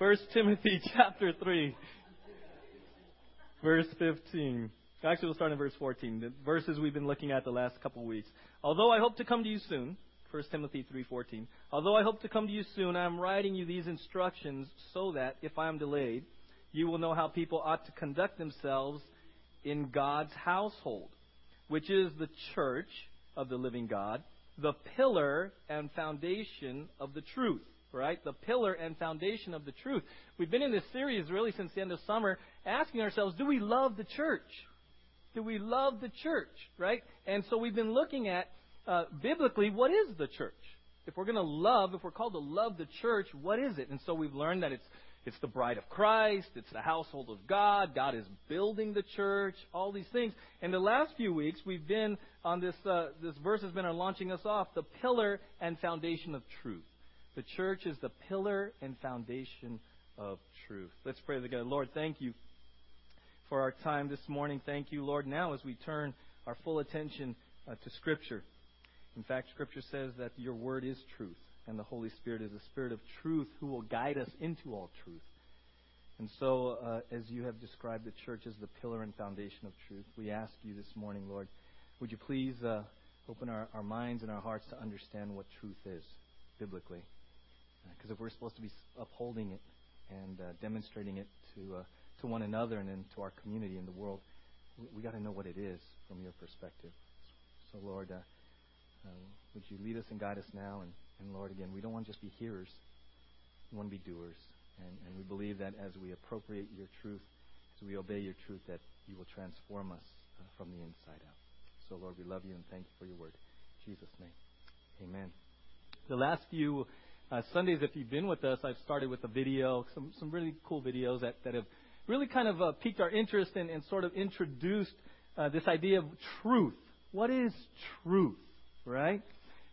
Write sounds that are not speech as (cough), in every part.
First Timothy (laughs) chapter 3, verse 15. Actually, we'll start in verse 14. The verses we've been looking at the last couple of weeks. Although I hope to come to you soon, 1 Timothy 3:14. Although I hope to come to you soon, I am writing you these instructions so that if I am delayed, you will know how people ought to conduct themselves in God's household, which is the church of the living God, the pillar and foundation of the truth right? The pillar and foundation of the truth. We've been in this series really since the end of summer asking ourselves, do we love the church? Do we love the church, right? And so we've been looking at uh, biblically what is the church? If we're going to love, if we're called to love the church, what is it? And so we've learned that it's it's the bride of Christ, it's the household of God, God is building the church, all these things. And the last few weeks we've been on this uh, this verse has been on launching us off the pillar and foundation of truth. The church is the pillar and foundation of truth. Let's pray together. Lord, thank you for our time this morning. Thank you, Lord, now as we turn our full attention uh, to Scripture. In fact, Scripture says that your word is truth, and the Holy Spirit is a spirit of truth who will guide us into all truth. And so, uh, as you have described the church as the pillar and foundation of truth, we ask you this morning, Lord, would you please uh, open our, our minds and our hearts to understand what truth is biblically? Because if we're supposed to be upholding it and uh, demonstrating it to uh, to one another and then to our community and the world, we, we got to know what it is from your perspective. So, Lord, uh, uh, would you lead us and guide us now? And, and Lord, again, we don't want to just be hearers, we want to be doers. And, and we believe that as we appropriate your truth, as we obey your truth, that you will transform us uh, from the inside out. So, Lord, we love you and thank you for your word. In Jesus' name. Amen. The last few uh, Sundays, if you've been with us, I've started with a video, some, some really cool videos that, that have really kind of uh, piqued our interest and, and sort of introduced uh, this idea of truth. What is truth, right?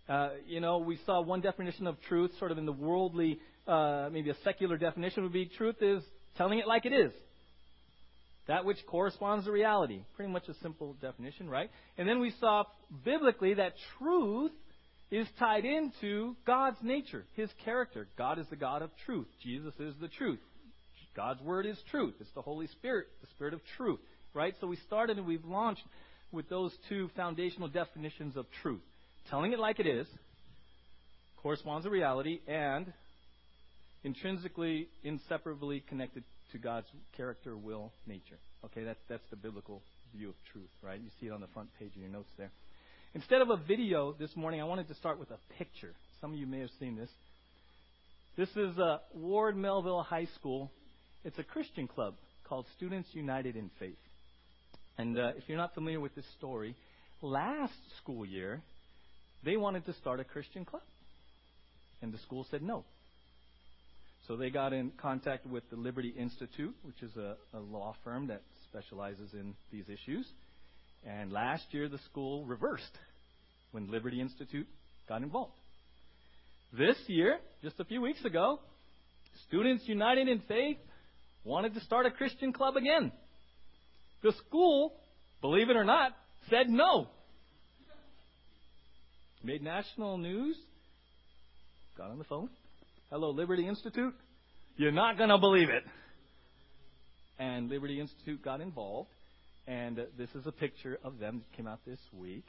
Uh, you know, we saw one definition of truth, sort of in the worldly, uh, maybe a secular definition would be truth is telling it like it is. That which corresponds to reality. Pretty much a simple definition, right? And then we saw biblically that truth is tied into God's nature, His character. God is the God of truth. Jesus is the truth. God's Word is truth. It's the Holy Spirit, the Spirit of truth. Right? So we started and we've launched with those two foundational definitions of truth. Telling it like it is corresponds to reality and intrinsically, inseparably connected to God's character, will, nature. Okay, that, that's the biblical view of truth, right? You see it on the front page of your notes there. Instead of a video this morning, I wanted to start with a picture. Some of you may have seen this. This is uh, Ward Melville High School it's a Christian club called Students United in Faith. And uh, if you're not familiar with this story, last school year, they wanted to start a Christian club. And the school said no. So they got in contact with the Liberty Institute, which is a, a law firm that specializes in these issues. And last year, the school reversed when Liberty Institute got involved. This year, just a few weeks ago, Students United in Faith wanted to start a Christian club again. The school, believe it or not, said no. Made national news. Got on the phone. Hello, Liberty Institute. You're not going to believe it. And Liberty Institute got involved. And this is a picture of them that came out this week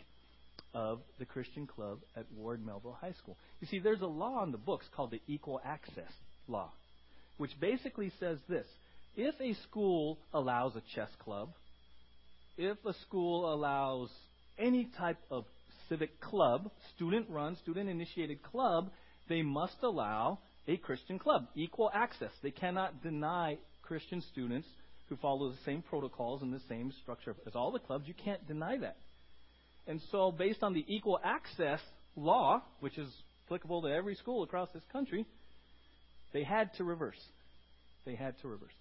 of the Christian club at Ward Melville High School. You see, there's a law in the books called the Equal Access Law, which basically says this if a school allows a chess club, if a school allows any type of civic club, student run, student initiated club, they must allow a Christian club, equal access. They cannot deny Christian students who follow the same protocols and the same structure as all the clubs. You can't deny that. And so, based on the equal access law, which is applicable to every school across this country, they had to reverse. They had to reverse.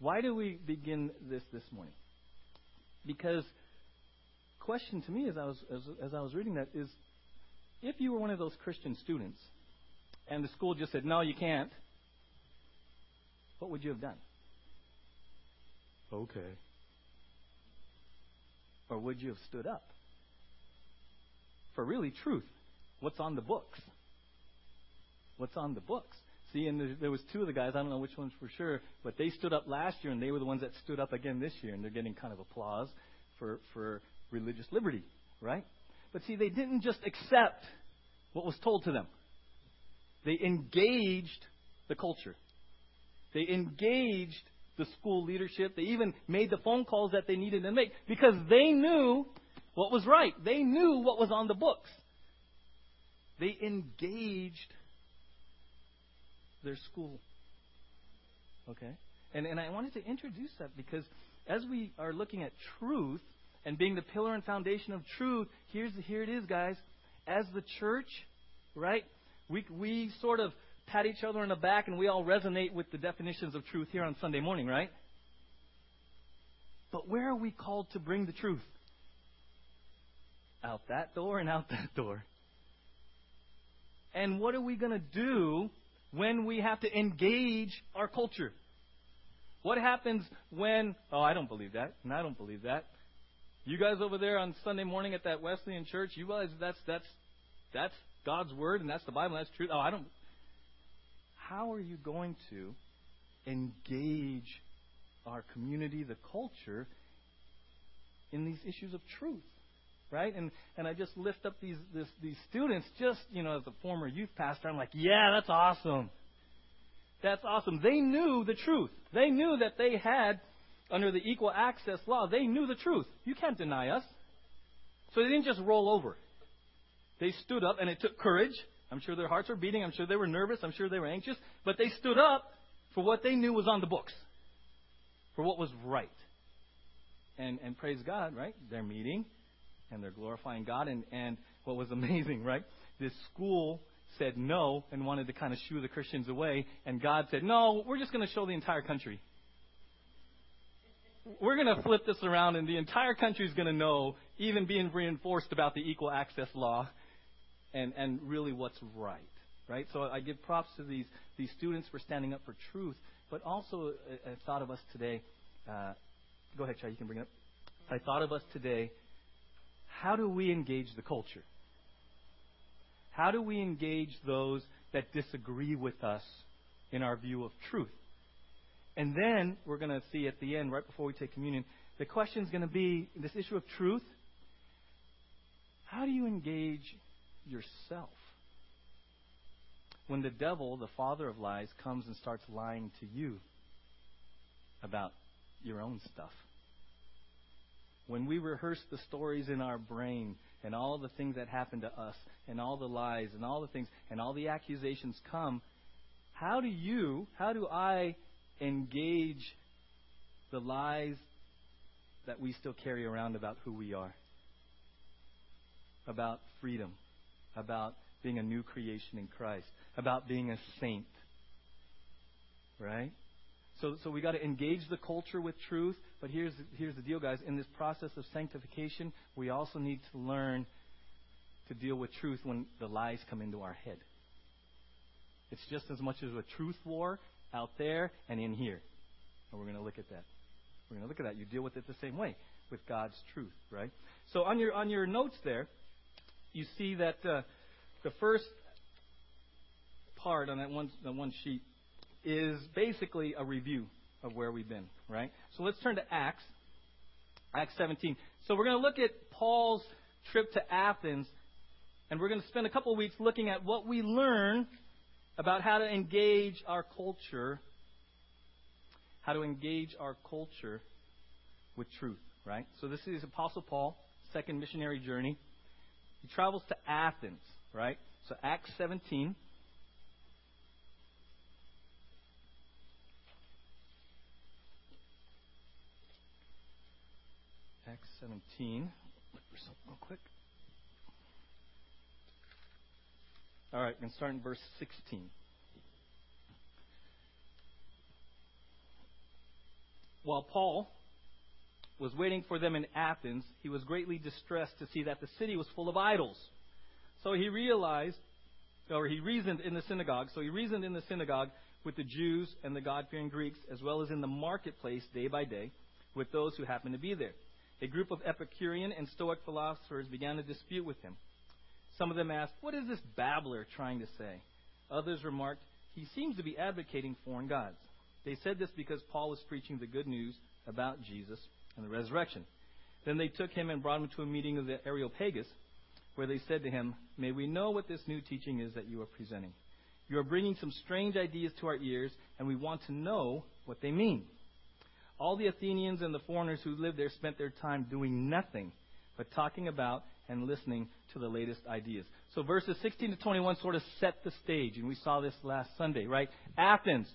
Why do we begin this this morning? Because question to me as I was as, as I was reading that is if you were one of those Christian students and the school just said, No, you can't, what would you have done? Okay. Or would you have stood up? For really truth. What's on the books? What's on the books? See, and there, was two of the guys. I don't know which ones for sure, but they stood up last year, and they were the ones that stood up again this year, and they're getting kind of applause for for religious liberty, right? But see, they didn't just accept what was told to them. They engaged the culture. They engaged the school leadership. They even made the phone calls that they needed to make because they knew what was right. They knew what was on the books. They engaged their school. Okay? And, and I wanted to introduce that because as we are looking at truth and being the pillar and foundation of truth, here's here it is, guys. As the church, right? We we sort of pat each other on the back and we all resonate with the definitions of truth here on Sunday morning, right? But where are we called to bring the truth? Out that door and out that door. And what are we going to do when we have to engage our culture? What happens when, oh, I don't believe that, and I don't believe that. You guys over there on Sunday morning at that Wesleyan church, you realize that's that's that's God's word and that's the Bible and that's truth. Oh, I don't. How are you going to engage our community, the culture, in these issues of truth? Right? And and I just lift up these this, these students just, you know, as a former youth pastor, I'm like, yeah, that's awesome. That's awesome. They knew the truth. They knew that they had under the equal access law, they knew the truth. You can't deny us. So they didn't just roll over. They stood up, and it took courage. I'm sure their hearts were beating. I'm sure they were nervous. I'm sure they were anxious. But they stood up for what they knew was on the books, for what was right. And, and praise God, right? They're meeting, and they're glorifying God. And, and what was (laughs) amazing, right? This school said no and wanted to kind of shoo the Christians away. And God said, no, we're just going to show the entire country we're going to flip this around, and the entire country is going to know, even being reinforced about the equal access law, and and really what's right, right? So I give props to these these students for standing up for truth, but also I, I thought of us today. Uh, go ahead, Chai. You can bring it up. I thought of us today. How do we engage the culture? How do we engage those that disagree with us in our view of truth? And then we're going to see at the end, right before we take communion, the question is going to be this issue of truth. How do you engage yourself? When the devil, the father of lies, comes and starts lying to you about your own stuff. When we rehearse the stories in our brain and all the things that happen to us and all the lies and all the things and all the accusations come, how do you, how do I engage the lies that we still carry around about who we are, about freedom, about being a new creation in Christ, about being a saint. Right? So, so we got to engage the culture with truth. But here's here's the deal, guys. In this process of sanctification, we also need to learn to deal with truth when the lies come into our head. It's just as much as a truth war out there and in here. And we're going to look at that. We're going to look at that. You deal with it the same way with God's truth, right? So on your on your notes there, you see that uh, the first part on that one that one sheet is basically a review of where we've been, right? So let's turn to Acts, Acts 17. So we're going to look at Paul's trip to Athens, and we're going to spend a couple of weeks looking at what we learn about how to engage our culture, how to engage our culture with truth, right? So this is Apostle Paul, second missionary journey. He travels to Athens, right? So Acts 17. Acts 17. Look for something real quick. All right, to start in verse 16. While Paul was waiting for them in Athens, he was greatly distressed to see that the city was full of idols. So he realized, or he reasoned in the synagogue, so he reasoned in the synagogue with the Jews and the God fearing Greeks, as well as in the marketplace day by day with those who happened to be there. A group of Epicurean and Stoic philosophers began to dispute with him. Some of them asked, What is this babbler trying to say? Others remarked, he seems to be advocating foreign gods. They said this because Paul was preaching the good news about Jesus and the resurrection. Then they took him and brought him to a meeting of the Areopagus, where they said to him, May we know what this new teaching is that you are presenting. You are bringing some strange ideas to our ears, and we want to know what they mean. All the Athenians and the foreigners who lived there spent their time doing nothing but talking about and listening to the latest ideas. So verses 16 to 21 sort of set the stage, and we saw this last Sunday, right? Athens,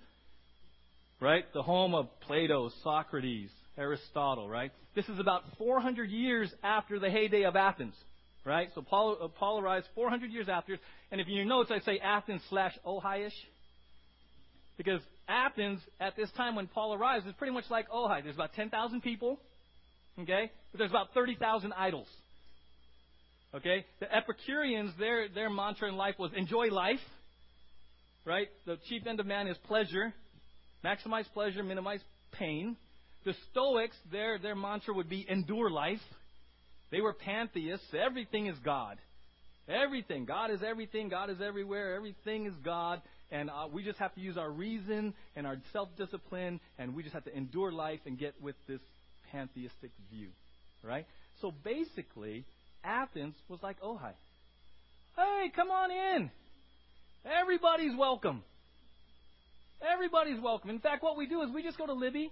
right? The home of Plato, Socrates, Aristotle, right? This is about 400 years after the heyday of Athens, right? So Paul, uh, Paul arrives 400 years after, and if you notice, I say Athens slash Ojai-ish, because Athens, at this time when Paul arrives, is pretty much like Ojai. There's about 10,000 people, okay? But there's about 30,000 idols. Okay? The Epicureans, their, their mantra in life was enjoy life. Right? The chief end of man is pleasure. Maximize pleasure, minimize pain. The Stoics, their, their mantra would be endure life. They were pantheists. Everything is God. Everything. God is everything. God is everywhere. Everything is God. And uh, we just have to use our reason and our self discipline, and we just have to endure life and get with this pantheistic view. Right? So basically, Athens was like Ojai. Hey, come on in. Everybody's welcome. Everybody's welcome. In fact, what we do is we just go to Libbey.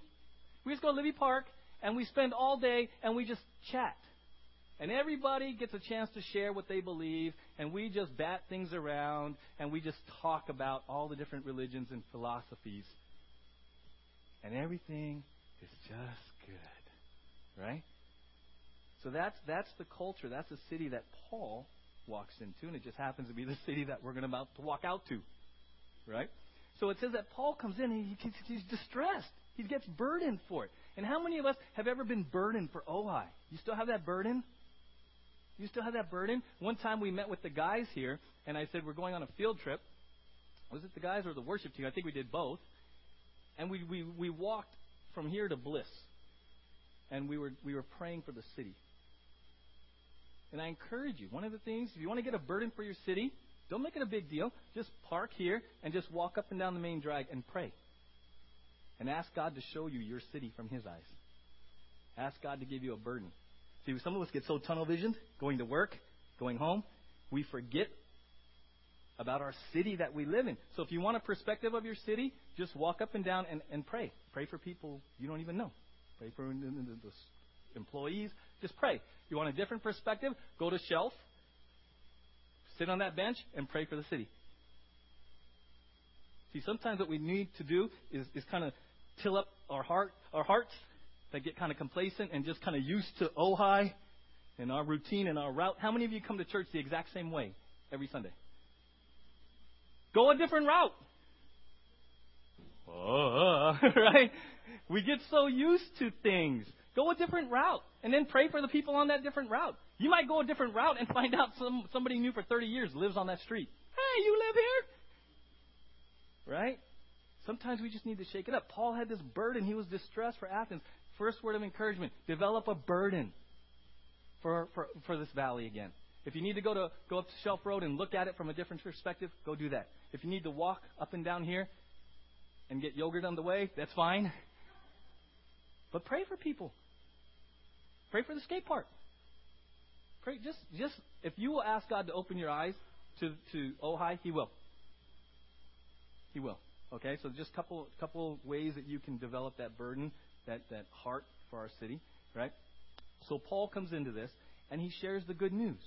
We just go to Libbey Park and we spend all day and we just chat. And everybody gets a chance to share what they believe, and we just bat things around, and we just talk about all the different religions and philosophies. And everything is just good. Right? So that's that's the culture. That's the city that Paul walks into, and it just happens to be the city that we're going about to walk out to, right? So it says that Paul comes in and he, he's distressed. He gets burdened for it. And how many of us have ever been burdened for Ojai? You still have that burden? You still have that burden? One time we met with the guys here, and I said we're going on a field trip. Was it the guys or the worship team? I think we did both. And we, we, we walked from here to Bliss. And we were, we were praying for the city. And I encourage you, one of the things, if you want to get a burden for your city, don't make it a big deal. Just park here and just walk up and down the main drag and pray. And ask God to show you your city from His eyes. Ask God to give you a burden. See, some of us get so tunnel visioned, going to work, going home, we forget about our city that we live in. So if you want a perspective of your city, just walk up and down and, and pray. Pray for people you don't even know. Pray for the, employees. Just pray. You want a different perspective? Go to shelf, sit on that bench, and pray for the city. See, sometimes what we need to do is, is kind of till up our heart, our hearts that get kind of complacent and just kind of used to Ojai and our routine and our route. How many of you come to church the exact same way every Sunday? Go a different route. Oh, (laughs) right? We get so used to things. Go a different route and then pray for the people on that different route. You might go a different route and find out some somebody new for 30 years lives on that street. Hey, you live here? Right? Sometimes we just need to shake it up. Paul had this burden. He was distressed for Athens. First word of encouragement develop a burden for, for, for this valley again. If you need to go to go up to Shelf Road and look at it from a different perspective, go do that. If you need to walk up and down here and get yogurt on the way, that's fine. But pray for people. Pray for the skate park. Pray just just if you will ask God to open your eyes to to Ojai, He will. He will. Okay, so just a couple couple ways that you can develop that burden, that that heart for our city, right? So Paul comes into this and he shares the good news,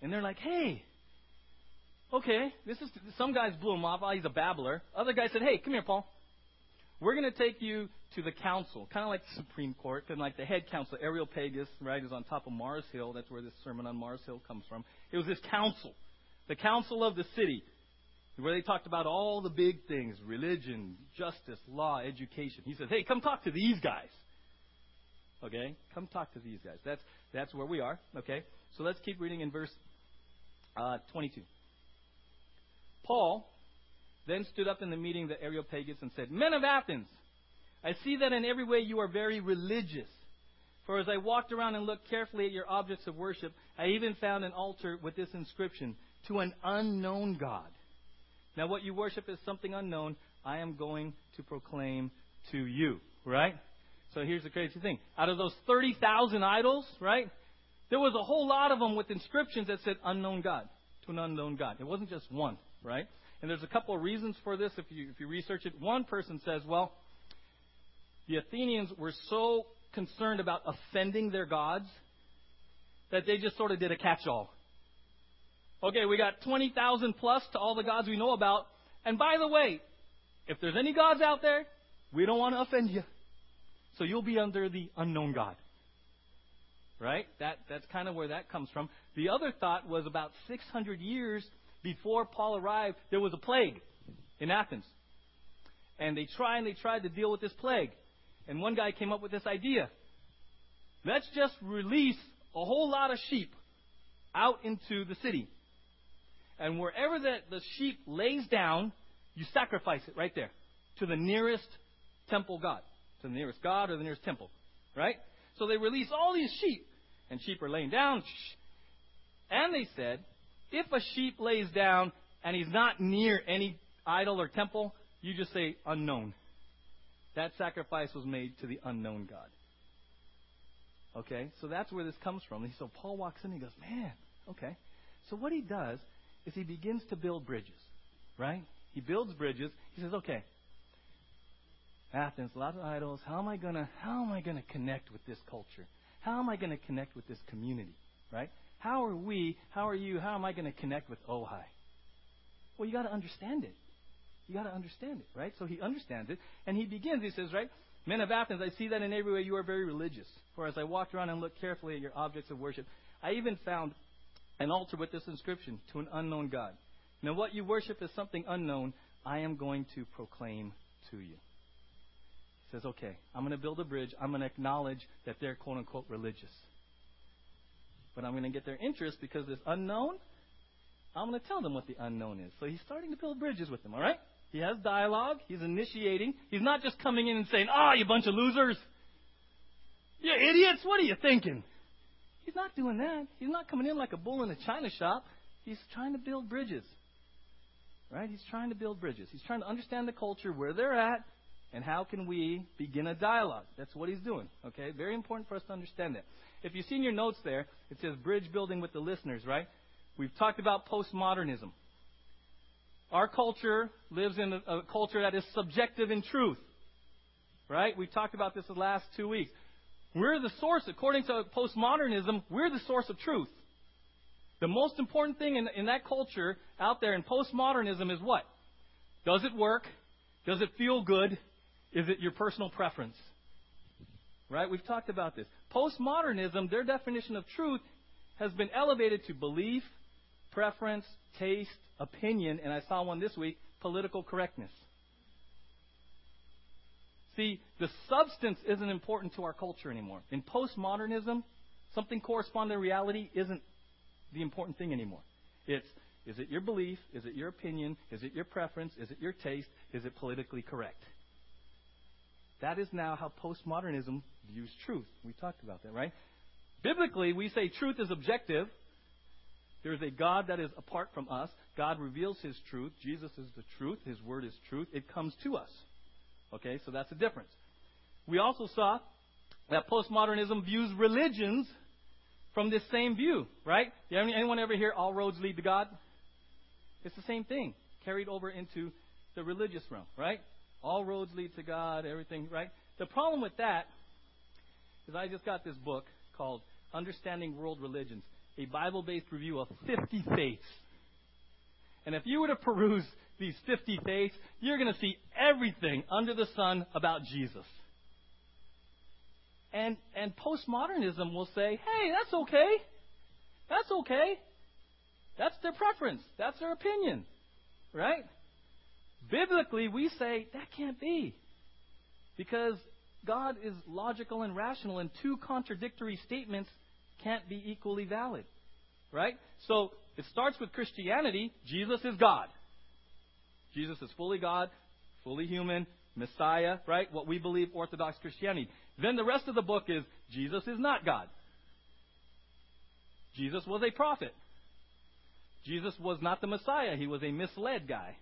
and they're like, "Hey, okay, this is." Some guys blew him off. Oh, he's a babbler. Other guys said, "Hey, come here, Paul. We're going to take you to the council, kind of like the Supreme Court, and like the head council, Areopagus, right, is on top of Mars Hill. That's where this sermon on Mars Hill comes from. It was this council, the council of the city, where they talked about all the big things religion, justice, law, education. He says, hey, come talk to these guys. Okay? Come talk to these guys. That's, that's where we are. Okay? So let's keep reading in verse uh, 22. Paul, then stood up in the meeting of the Areopagus and said, Men of Athens, I see that in every way you are very religious. For as I walked around and looked carefully at your objects of worship, I even found an altar with this inscription To an unknown God. Now, what you worship is something unknown. I am going to proclaim to you. Right? So here's the crazy thing. Out of those 30,000 idols, right? There was a whole lot of them with inscriptions that said unknown God to an unknown God. It wasn't just one, right? And there's a couple of reasons for this if you, if you research it. One person says, well, the Athenians were so concerned about offending their gods that they just sort of did a catch all. Okay, we got 20,000 plus to all the gods we know about. And by the way, if there's any gods out there, we don't want to offend you. So you'll be under the unknown God. Right? That, that's kind of where that comes from. The other thought was about 600 years before Paul arrived, there was a plague in Athens. And they tried and they tried to deal with this plague. And one guy came up with this idea. Let's just release a whole lot of sheep out into the city. And wherever the, the sheep lays down, you sacrifice it right there to the nearest temple god, to the nearest god or the nearest temple. Right? So they release all these sheep. And sheep are laying down. And they said, if a sheep lays down and he's not near any idol or temple, you just say unknown. That sacrifice was made to the unknown God. Okay, so that's where this comes from. So Paul walks in and he goes, Man, okay. So what he does is he begins to build bridges, right? He builds bridges. He says, Okay, Athens, a lot of idols. How am I gonna how am I gonna connect with this culture? How am I gonna connect with this community? Right? How are we, how are you, how am I gonna connect with Ojai? Well you gotta understand it. You got to understand it, right? So he understands it, and he begins. He says, right, men of Athens, I see that in every way you are very religious. For as I walked around and looked carefully at your objects of worship, I even found an altar with this inscription to an unknown God. Now, what you worship is something unknown. I am going to proclaim to you. He says, okay, I'm going to build a bridge. I'm going to acknowledge that they're quote unquote religious. But I'm going to get their interest because this unknown, I'm going to tell them what the unknown is. So he's starting to build bridges with them, all right? He has dialogue. He's initiating. He's not just coming in and saying, ah, oh, you bunch of losers. You idiots. What are you thinking? He's not doing that. He's not coming in like a bull in a china shop. He's trying to build bridges. Right? He's trying to build bridges. He's trying to understand the culture, where they're at, and how can we begin a dialogue. That's what he's doing. Okay? Very important for us to understand that. If you see in your notes there, it says bridge building with the listeners, right? We've talked about postmodernism. Our culture lives in a, a culture that is subjective in truth. Right? We talked about this the last two weeks. We're the source, according to postmodernism, we're the source of truth. The most important thing in, in that culture out there in postmodernism is what? Does it work? Does it feel good? Is it your personal preference? Right? We've talked about this. Postmodernism, their definition of truth, has been elevated to belief, preference, taste, opinion, and I saw one this week, political correctness. See, the substance isn't important to our culture anymore. In postmodernism, something corresponding to reality isn't the important thing anymore. It's is it your belief? Is it your opinion? Is it your preference? Is it your taste? Is it politically correct? That is now how postmodernism views truth. We talked about that, right? Biblically, we say truth is objective, there is a God that is apart from us. God reveals His truth. Jesus is the truth. His word is truth. It comes to us. Okay, so that's the difference. We also saw that postmodernism views religions from this same view, right? Anyone ever hear all roads lead to God? It's the same thing, carried over into the religious realm, right? All roads lead to God, everything, right? The problem with that is I just got this book called Understanding World Religions a Bible based review of 50 faiths. And if you were to peruse these 50 faiths, you're going to see everything under the sun about Jesus. And, and postmodernism will say, hey, that's okay. That's okay. That's their preference. That's their opinion. Right? Biblically, we say that can't be. Because God is logical and rational, and two contradictory statements can't be equally valid. Right? So it starts with Christianity. Jesus is God. Jesus is fully God, fully human, Messiah, right? What we believe Orthodox Christianity. Then the rest of the book is Jesus is not God. Jesus was a prophet. Jesus was not the Messiah. He was a misled guy.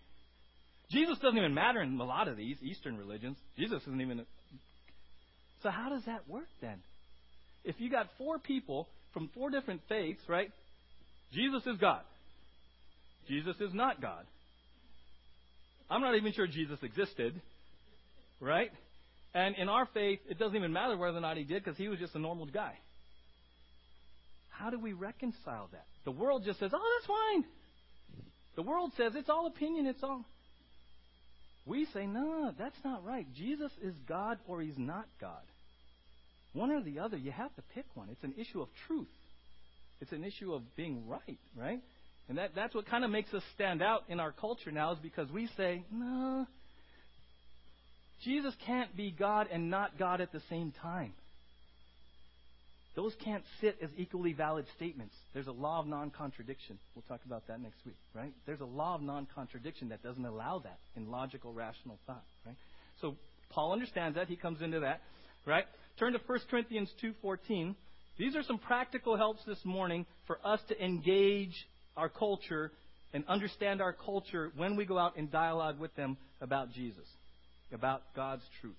Jesus doesn't even matter in a lot of these Eastern religions. Jesus isn't even. A... So how does that work then? If you got four people from four different faiths, right? Jesus is God. Jesus is not God. I'm not even sure Jesus existed, right? And in our faith, it doesn't even matter whether or not he did because he was just a normal guy. How do we reconcile that? The world just says, oh, that's fine. The world says it's all opinion, it's all. We say, no, that's not right. Jesus is God or he's not God. One or the other, you have to pick one. It's an issue of truth. It's an issue of being right, right? And that, that's what kind of makes us stand out in our culture now is because we say, no, Jesus can't be God and not God at the same time. Those can't sit as equally valid statements. There's a law of non contradiction. We'll talk about that next week, right? There's a law of non contradiction that doesn't allow that in logical, rational thought, right? So Paul understands that. He comes into that, right? Turn to 1 Corinthians 2.14. These are some practical helps this morning for us to engage our culture and understand our culture when we go out in dialogue with them about Jesus, about God's truth.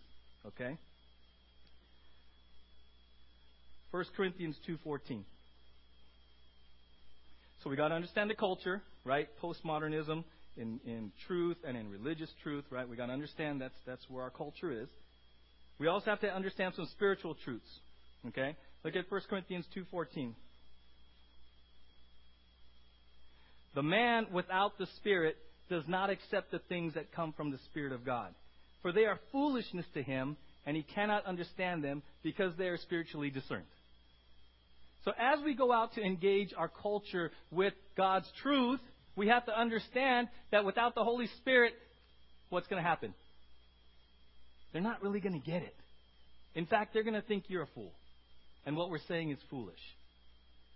Okay? 1 Corinthians 2:14. So we got to understand the culture, right? Postmodernism in, in truth and in religious truth, right? We got to understand that's that's where our culture is. We also have to understand some spiritual truths. Okay? Look at 1 Corinthians 2:14. The man without the Spirit does not accept the things that come from the Spirit of God, for they are foolishness to him, and he cannot understand them because they are spiritually discerned. So as we go out to engage our culture with God's truth, we have to understand that without the Holy Spirit, what's going to happen? They're not really going to get it. In fact, they're going to think you're a fool. And what we're saying is foolish.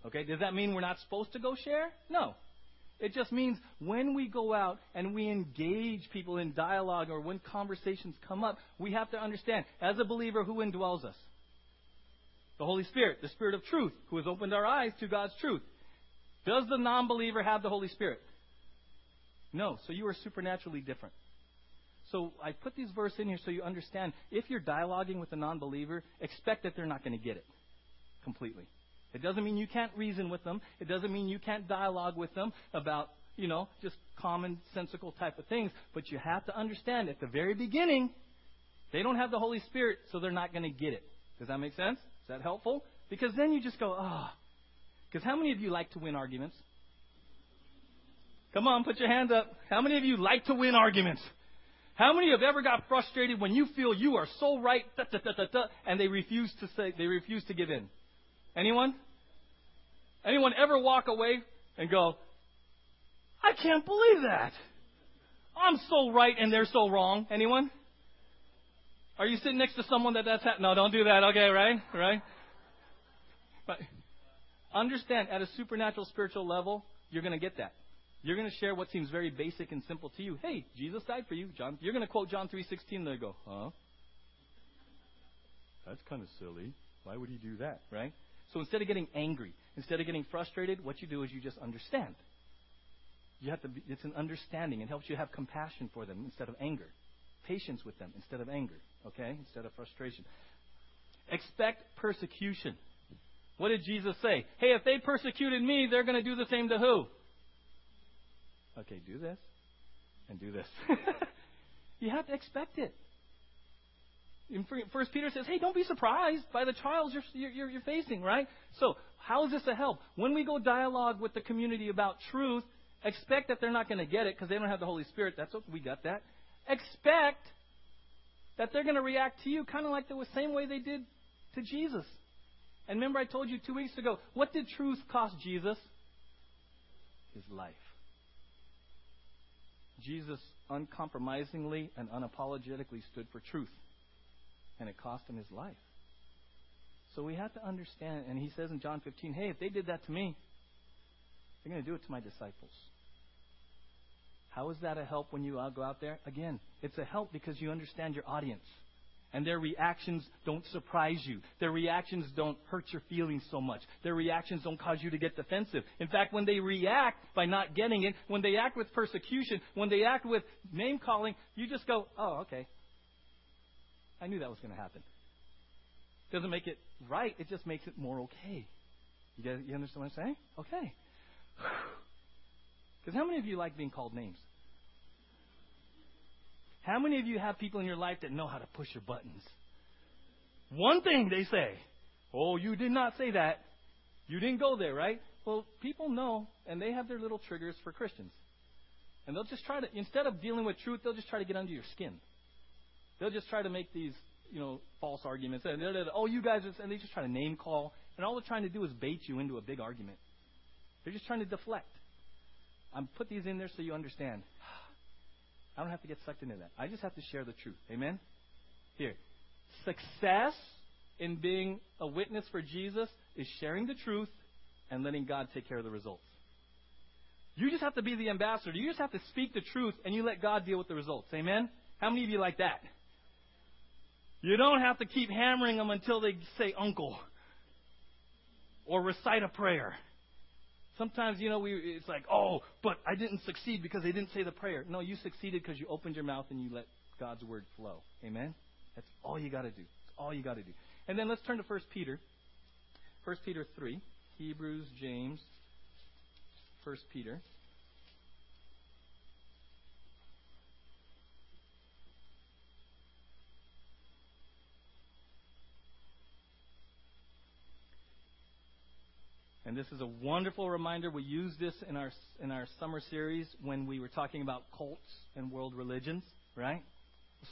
Okay? Does that mean we're not supposed to go share? No. It just means when we go out and we engage people in dialogue or when conversations come up, we have to understand, as a believer, who indwells us? The Holy Spirit, the Spirit of truth, who has opened our eyes to God's truth. Does the non believer have the Holy Spirit? No. So you are supernaturally different. So I put these verses in here so you understand if you're dialoguing with a non believer, expect that they're not going to get it completely. It doesn't mean you can't reason with them. It doesn't mean you can't dialogue with them about, you know, just commonsensical type of things. But you have to understand at the very beginning, they don't have the Holy Spirit, so they're not going to get it. Does that make sense? Is that helpful? Because then you just go, ah. Oh. Because how many of you like to win arguments? Come on, put your hands up. How many of you like to win arguments? How many have ever got frustrated when you feel you are so right, da, da, da, and they refuse to say, they refuse to give in? Anyone? Anyone ever walk away and go, I can't believe that. I'm so right and they're so wrong. Anyone? Are you sitting next to someone that that's happening? No, don't do that. Okay, right? Right? But understand at a supernatural spiritual level, you're going to get that. You're going to share what seems very basic and simple to you. Hey, Jesus died for you, John. You're going to quote John 3:16. They go, huh? That's kind of silly. Why would he do that, right? So instead of getting angry, instead of getting frustrated, what you do is you just understand. You have to be, it's an understanding. It helps you have compassion for them instead of anger. Patience with them instead of anger, okay? Instead of frustration. Expect persecution. What did Jesus say? Hey, if they persecuted me, they're going to do the same to who? Okay, do this and do this. (laughs) you have to expect it. First Peter says, "Hey, don't be surprised by the trials you're, you're, you're facing." Right? So, how is this a help? When we go dialogue with the community about truth, expect that they're not going to get it because they don't have the Holy Spirit. That's what we got that. Expect that they're going to react to you kind of like the same way they did to Jesus. And remember, I told you two weeks ago, what did truth cost Jesus? His life. Jesus uncompromisingly and unapologetically stood for truth and it cost him his life. So we have to understand, and he says in John 15, hey, if they did that to me, they're going to do it to my disciples. How is that a help when you go out there? Again, it's a help because you understand your audience. And their reactions don't surprise you. Their reactions don't hurt your feelings so much. Their reactions don't cause you to get defensive. In fact, when they react by not getting it, when they act with persecution, when they act with name calling, you just go, oh, okay. I knew that was going to happen. Doesn't make it right, it just makes it more okay. You, guys, you understand what I'm saying? Okay. (sighs) Because how many of you like being called names? How many of you have people in your life that know how to push your buttons? One thing they say, oh, you did not say that. You didn't go there, right? Well, people know, and they have their little triggers for Christians. And they'll just try to, instead of dealing with truth, they'll just try to get under your skin. They'll just try to make these, you know, false arguments. And they're, oh, you guys, and they just try to name call. And all they're trying to do is bait you into a big argument. They're just trying to deflect. I'm put these in there so you understand. (sighs) I don't have to get sucked into that. I just have to share the truth. Amen? Here. Success in being a witness for Jesus is sharing the truth and letting God take care of the results. You just have to be the ambassador. You just have to speak the truth and you let God deal with the results. Amen? How many of you like that? You don't have to keep hammering them until they say uncle or recite a prayer. Sometimes, you know, we, it's like, oh, but I didn't succeed because they didn't say the prayer. No, you succeeded because you opened your mouth and you let God's word flow. Amen? That's all you got to do. That's all you got to do. And then let's turn to 1 Peter. 1 Peter 3. Hebrews, James, 1 Peter. This is a wonderful reminder. We used this in our in our summer series when we were talking about cults and world religions, right?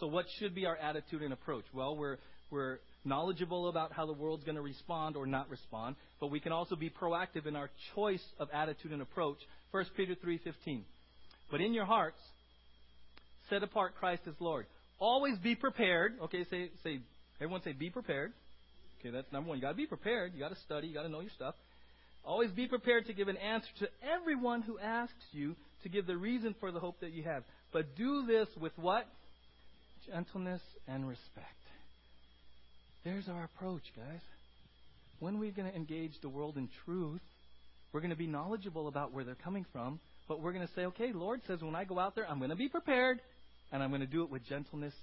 So what should be our attitude and approach? Well, we're we're knowledgeable about how the world's going to respond or not respond, but we can also be proactive in our choice of attitude and approach. 1 Peter 3:15. But in your hearts set apart Christ as Lord. Always be prepared. Okay, say say everyone say be prepared. Okay, that's number 1. You got to be prepared. You got to study, you got to know your stuff. Always be prepared to give an answer to everyone who asks you to give the reason for the hope that you have. But do this with what? Gentleness and respect. There's our approach, guys. When we're going to engage the world in truth, we're going to be knowledgeable about where they're coming from, but we're going to say, okay, Lord says when I go out there, I'm going to be prepared, and I'm going to do it with gentleness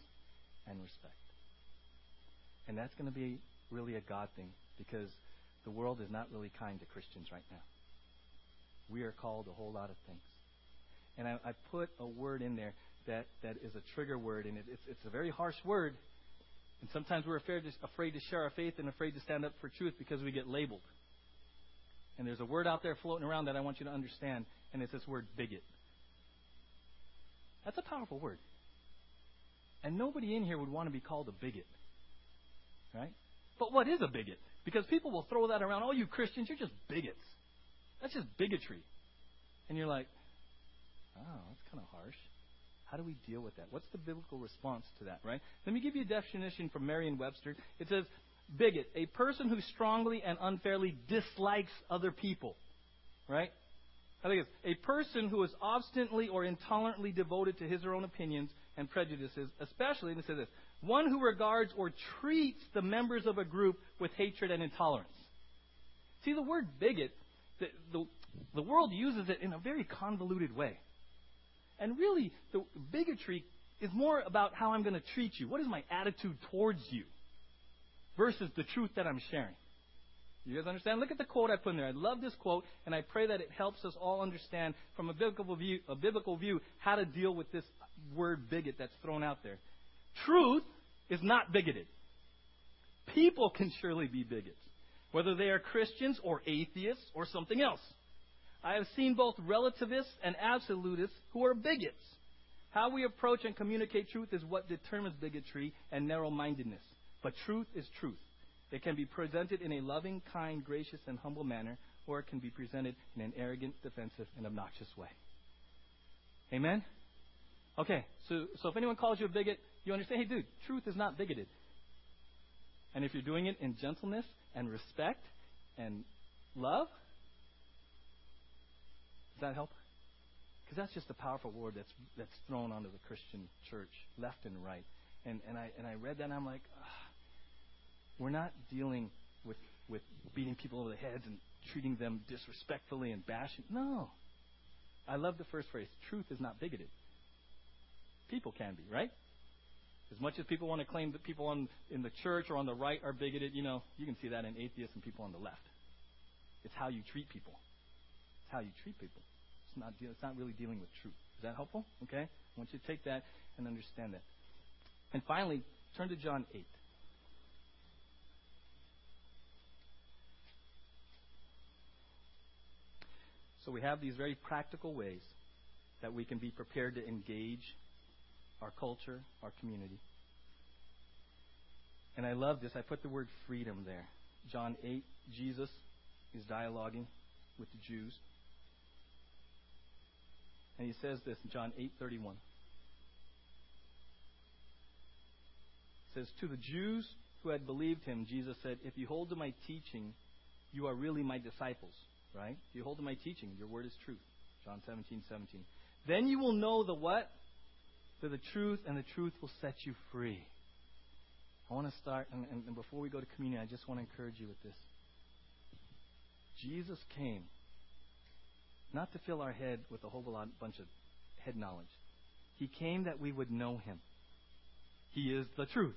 and respect. And that's going to be really a God thing because the world is not really kind to Christians right now. We are called a whole lot of things. And I, I put a word in there that, that is a trigger word, and it, it's, it's a very harsh word. And sometimes we're afraid to, afraid to share our faith and afraid to stand up for truth because we get labeled. And there's a word out there floating around that I want you to understand, and it's this word bigot. That's a powerful word. And nobody in here would want to be called a bigot. Right? But what is a bigot? Because people will throw that around. Oh, you Christians, you're just bigots. That's just bigotry. And you're like, oh, that's kind of harsh. How do we deal with that? What's the biblical response to that, right? Let me give you a definition from Merriam Webster. It says, bigot, a person who strongly and unfairly dislikes other people, right? I think it's a person who is obstinately or intolerantly devoted to his or her own opinions and prejudices, especially, and it says this, one who regards or treats the members of a group with hatred and intolerance. See, the word bigot, the, the, the world uses it in a very convoluted way. And really, the bigotry is more about how I'm going to treat you. What is my attitude towards you? Versus the truth that I'm sharing. You guys understand? Look at the quote I put in there. I love this quote, and I pray that it helps us all understand from a biblical view, a biblical view how to deal with this word bigot that's thrown out there. Truth is not bigoted. People can surely be bigots, whether they are Christians or atheists or something else. I have seen both relativists and absolutists who are bigots. How we approach and communicate truth is what determines bigotry and narrow mindedness. But truth is truth. It can be presented in a loving, kind, gracious, and humble manner, or it can be presented in an arrogant, defensive, and obnoxious way. Amen? Okay, so, so if anyone calls you a bigot, you understand, hey, dude, truth is not bigoted. And if you're doing it in gentleness and respect and love, does that help? Because that's just a powerful word that's, that's thrown onto the Christian church, left and right. And, and, I, and I read that and I'm like, ah, we're not dealing with, with beating people over the heads and treating them disrespectfully and bashing. No. I love the first phrase truth is not bigoted. People can be, right? As much as people want to claim that people on, in the church or on the right are bigoted, you know, you can see that in atheists and people on the left. It's how you treat people. It's how you treat people. It's not, it's not really dealing with truth. Is that helpful? Okay? I want you to take that and understand that. And finally, turn to John 8. So we have these very practical ways that we can be prepared to engage our culture, our community. And I love this. I put the word freedom there. John 8, Jesus is dialoguing with the Jews. And he says this in John 8:31. says to the Jews who had believed him, Jesus said, "If you hold to my teaching, you are really my disciples." Right? If you hold to my teaching, your word is truth. John 17, 17. Then you will know the what? To the truth, and the truth will set you free. I want to start, and, and, and before we go to communion, I just want to encourage you with this. Jesus came not to fill our head with a whole bunch of head knowledge. He came that we would know Him. He is the truth.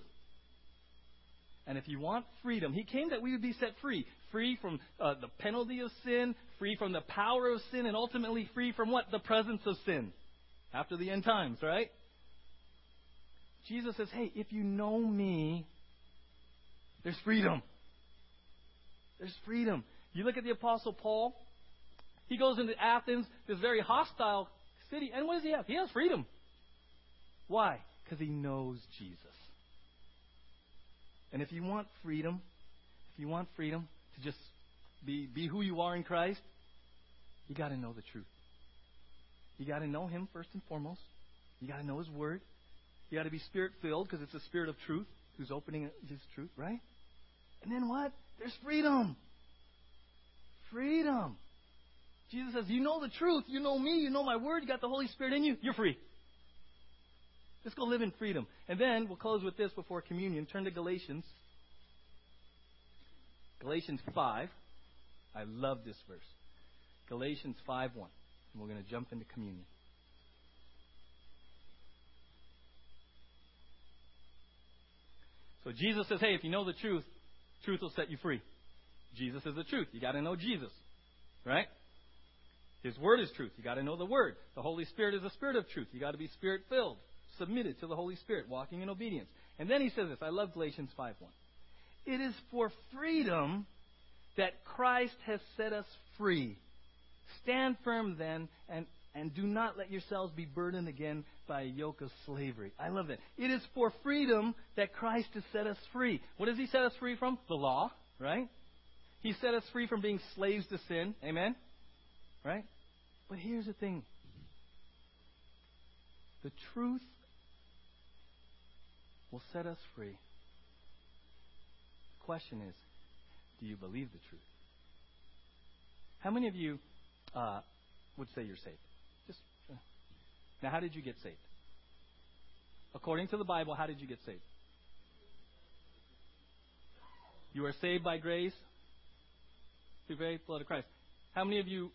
And if you want freedom, He came that we would be set free. Free from uh, the penalty of sin, free from the power of sin, and ultimately free from what? The presence of sin. After the end times, right? Jesus says, hey, if you know me, there's freedom. There's freedom. You look at the Apostle Paul, he goes into Athens, this very hostile city, and what does he have? He has freedom. Why? Because he knows Jesus. And if you want freedom, if you want freedom to just be, be who you are in Christ, you got to know the truth. You got to know Him first and foremost. You got to know His Word. You got to be Spirit filled because it's the Spirit of truth who's opening His truth, right? And then what? There's freedom. Freedom. Jesus says, You know the truth. You know me. You know my Word. You got the Holy Spirit in you. You're free. Let's go live in freedom. And then we'll close with this before communion. Turn to Galatians. Galatians 5. I love this verse. Galatians 5 1. And we're going to jump into communion. So Jesus says, hey, if you know the truth, truth will set you free. Jesus is the truth. You got to know Jesus. Right? His word is truth. You got to know the word. The Holy Spirit is the spirit of truth. You got to be spirit filled submitted to the Holy Spirit, walking in obedience. And then he says this. I love Galatians 5 1. It is for freedom that Christ has set us free. Stand firm then and, and do not let yourselves be burdened again by a yoke of slavery. I love that. It is for freedom that Christ has set us free. What does he set us free from? The law, right? He set us free from being slaves to sin. Amen? Right? But here's the thing the truth will set us free. The question is do you believe the truth? How many of you uh, would say you're saved? Now, how did you get saved? According to the Bible, how did you get saved? You are saved by grace through faith, blood of Christ. How many of you,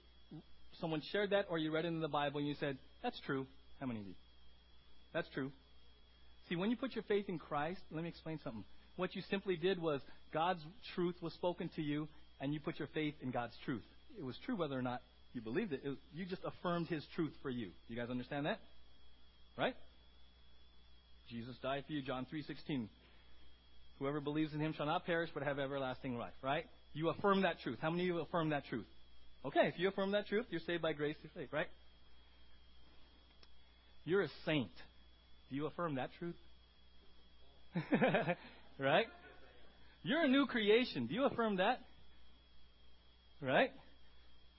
someone shared that, or you read it in the Bible and you said, "That's true"? How many of you? That's true. See, when you put your faith in Christ, let me explain something. What you simply did was God's truth was spoken to you, and you put your faith in God's truth. It was true whether or not you believed it. it you just affirmed His truth for you. You guys understand that? Right? Jesus died for you. John three sixteen. Whoever believes in Him shall not perish, but have everlasting life. Right? You affirm that truth. How many of you affirm that truth? Okay, if you affirm that truth, you're saved by grace through faith. Right? You're a saint. Do you affirm that truth? (laughs) right? You're a new creation. Do you affirm that? Right?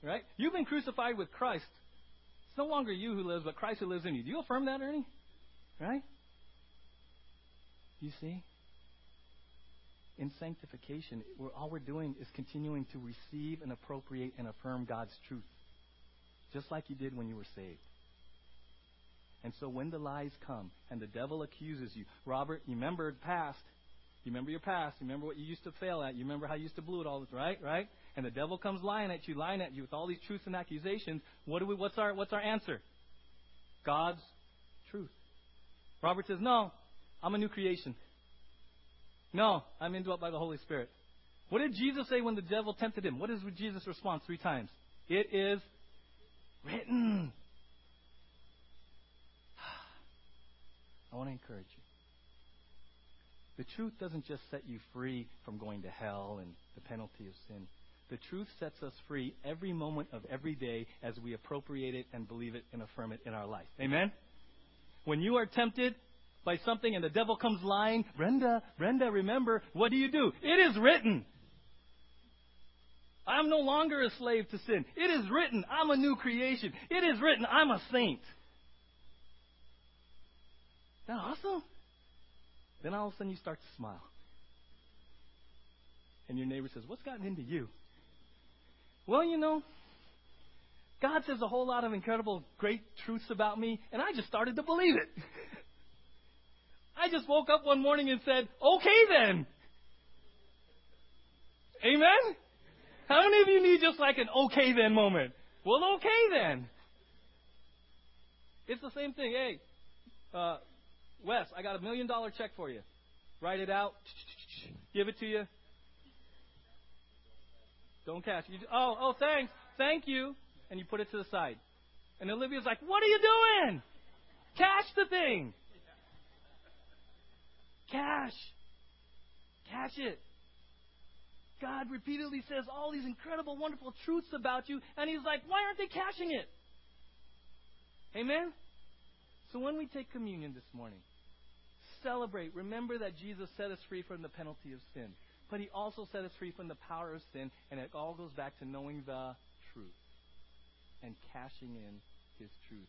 Right? You've been crucified with Christ. It's no longer you who lives, but Christ who lives in you. Do you affirm that, Ernie? Right? You see? In sanctification, we're, all we're doing is continuing to receive and appropriate and affirm God's truth. Just like you did when you were saved. And so when the lies come and the devil accuses you, Robert, you remember past. You remember your past. You remember what you used to fail at. You remember how you used to blow it all, right? Right? And the devil comes lying at you, lying at you with all these truths and accusations. What do we? What's our What's our answer? God's truth. Robert says, "No, I'm a new creation. No, I'm indwelt by the Holy Spirit." What did Jesus say when the devil tempted him? What is Jesus' response three times? It is written. (sighs) I want to encourage you. The truth doesn't just set you free from going to hell and the penalty of sin. The truth sets us free every moment of every day as we appropriate it and believe it and affirm it in our life. Amen? When you are tempted by something and the devil comes lying, Brenda, Brenda, remember, what do you do? It is written. I'm no longer a slave to sin. It is written, I'm a new creation. It is written, I'm a saint. Isn't that awesome? Then all of a sudden you start to smile. And your neighbor says, What's gotten into you? Well, you know, God says a whole lot of incredible, great truths about me, and I just started to believe it. (laughs) I just woke up one morning and said, Okay then. Amen? How many of you need just like an okay then moment? Well, okay then. It's the same thing. Hey, uh, Wes, I got a million dollar check for you. Write it out. (laughs) Give it to you. Don't cash. You, oh, oh, thanks. Thank you. And you put it to the side. And Olivia's like, what are you doing? Cash the thing. Cash. Cash it. God repeatedly says all these incredible, wonderful truths about you, and He's like, why aren't they cashing it? Amen? So when we take communion this morning, celebrate. Remember that Jesus set us free from the penalty of sin. But He also set us free from the power of sin, and it all goes back to knowing the truth and cashing in His truth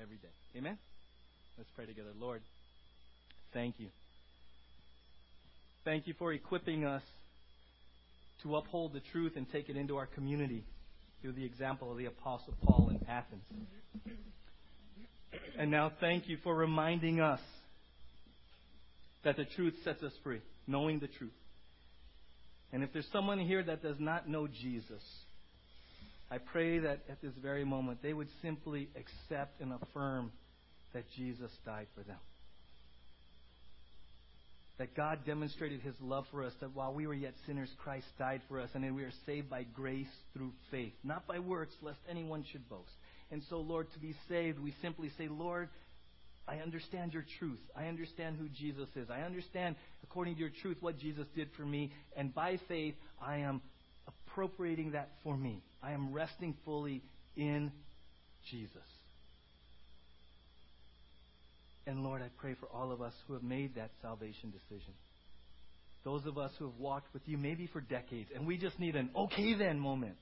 every day. Amen? Let's pray together. Lord, thank you. Thank you for equipping us to uphold the truth and take it into our community through the example of the Apostle Paul in Athens. And now thank you for reminding us that the truth sets us free, knowing the truth. And if there's someone here that does not know Jesus, I pray that at this very moment they would simply accept and affirm that Jesus died for them that God demonstrated his love for us, that while we were yet sinners, Christ died for us, and that we are saved by grace through faith, not by works, lest anyone should boast. And so, Lord, to be saved, we simply say, Lord, I understand your truth. I understand who Jesus is. I understand, according to your truth, what Jesus did for me. And by faith, I am appropriating that for me. I am resting fully in Jesus. And Lord, I pray for all of us who have made that salvation decision. Those of us who have walked with you maybe for decades, and we just need an okay then moment.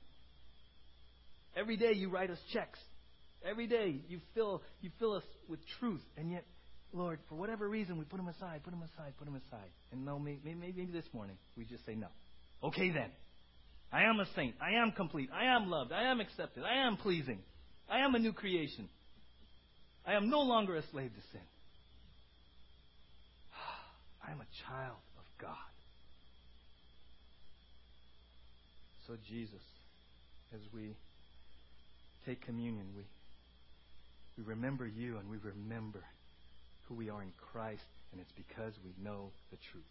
Every day you write us checks. Every day you fill you fill us with truth, and yet, Lord, for whatever reason, we put them aside, put them aside, put them aside. And no, maybe, maybe this morning we just say no. Okay then. I am a saint. I am complete. I am loved. I am accepted. I am pleasing. I am a new creation. I am no longer a slave to sin. (sighs) I am a child of God. So, Jesus, as we take communion, we, we remember you and we remember who we are in Christ, and it's because we know the truth.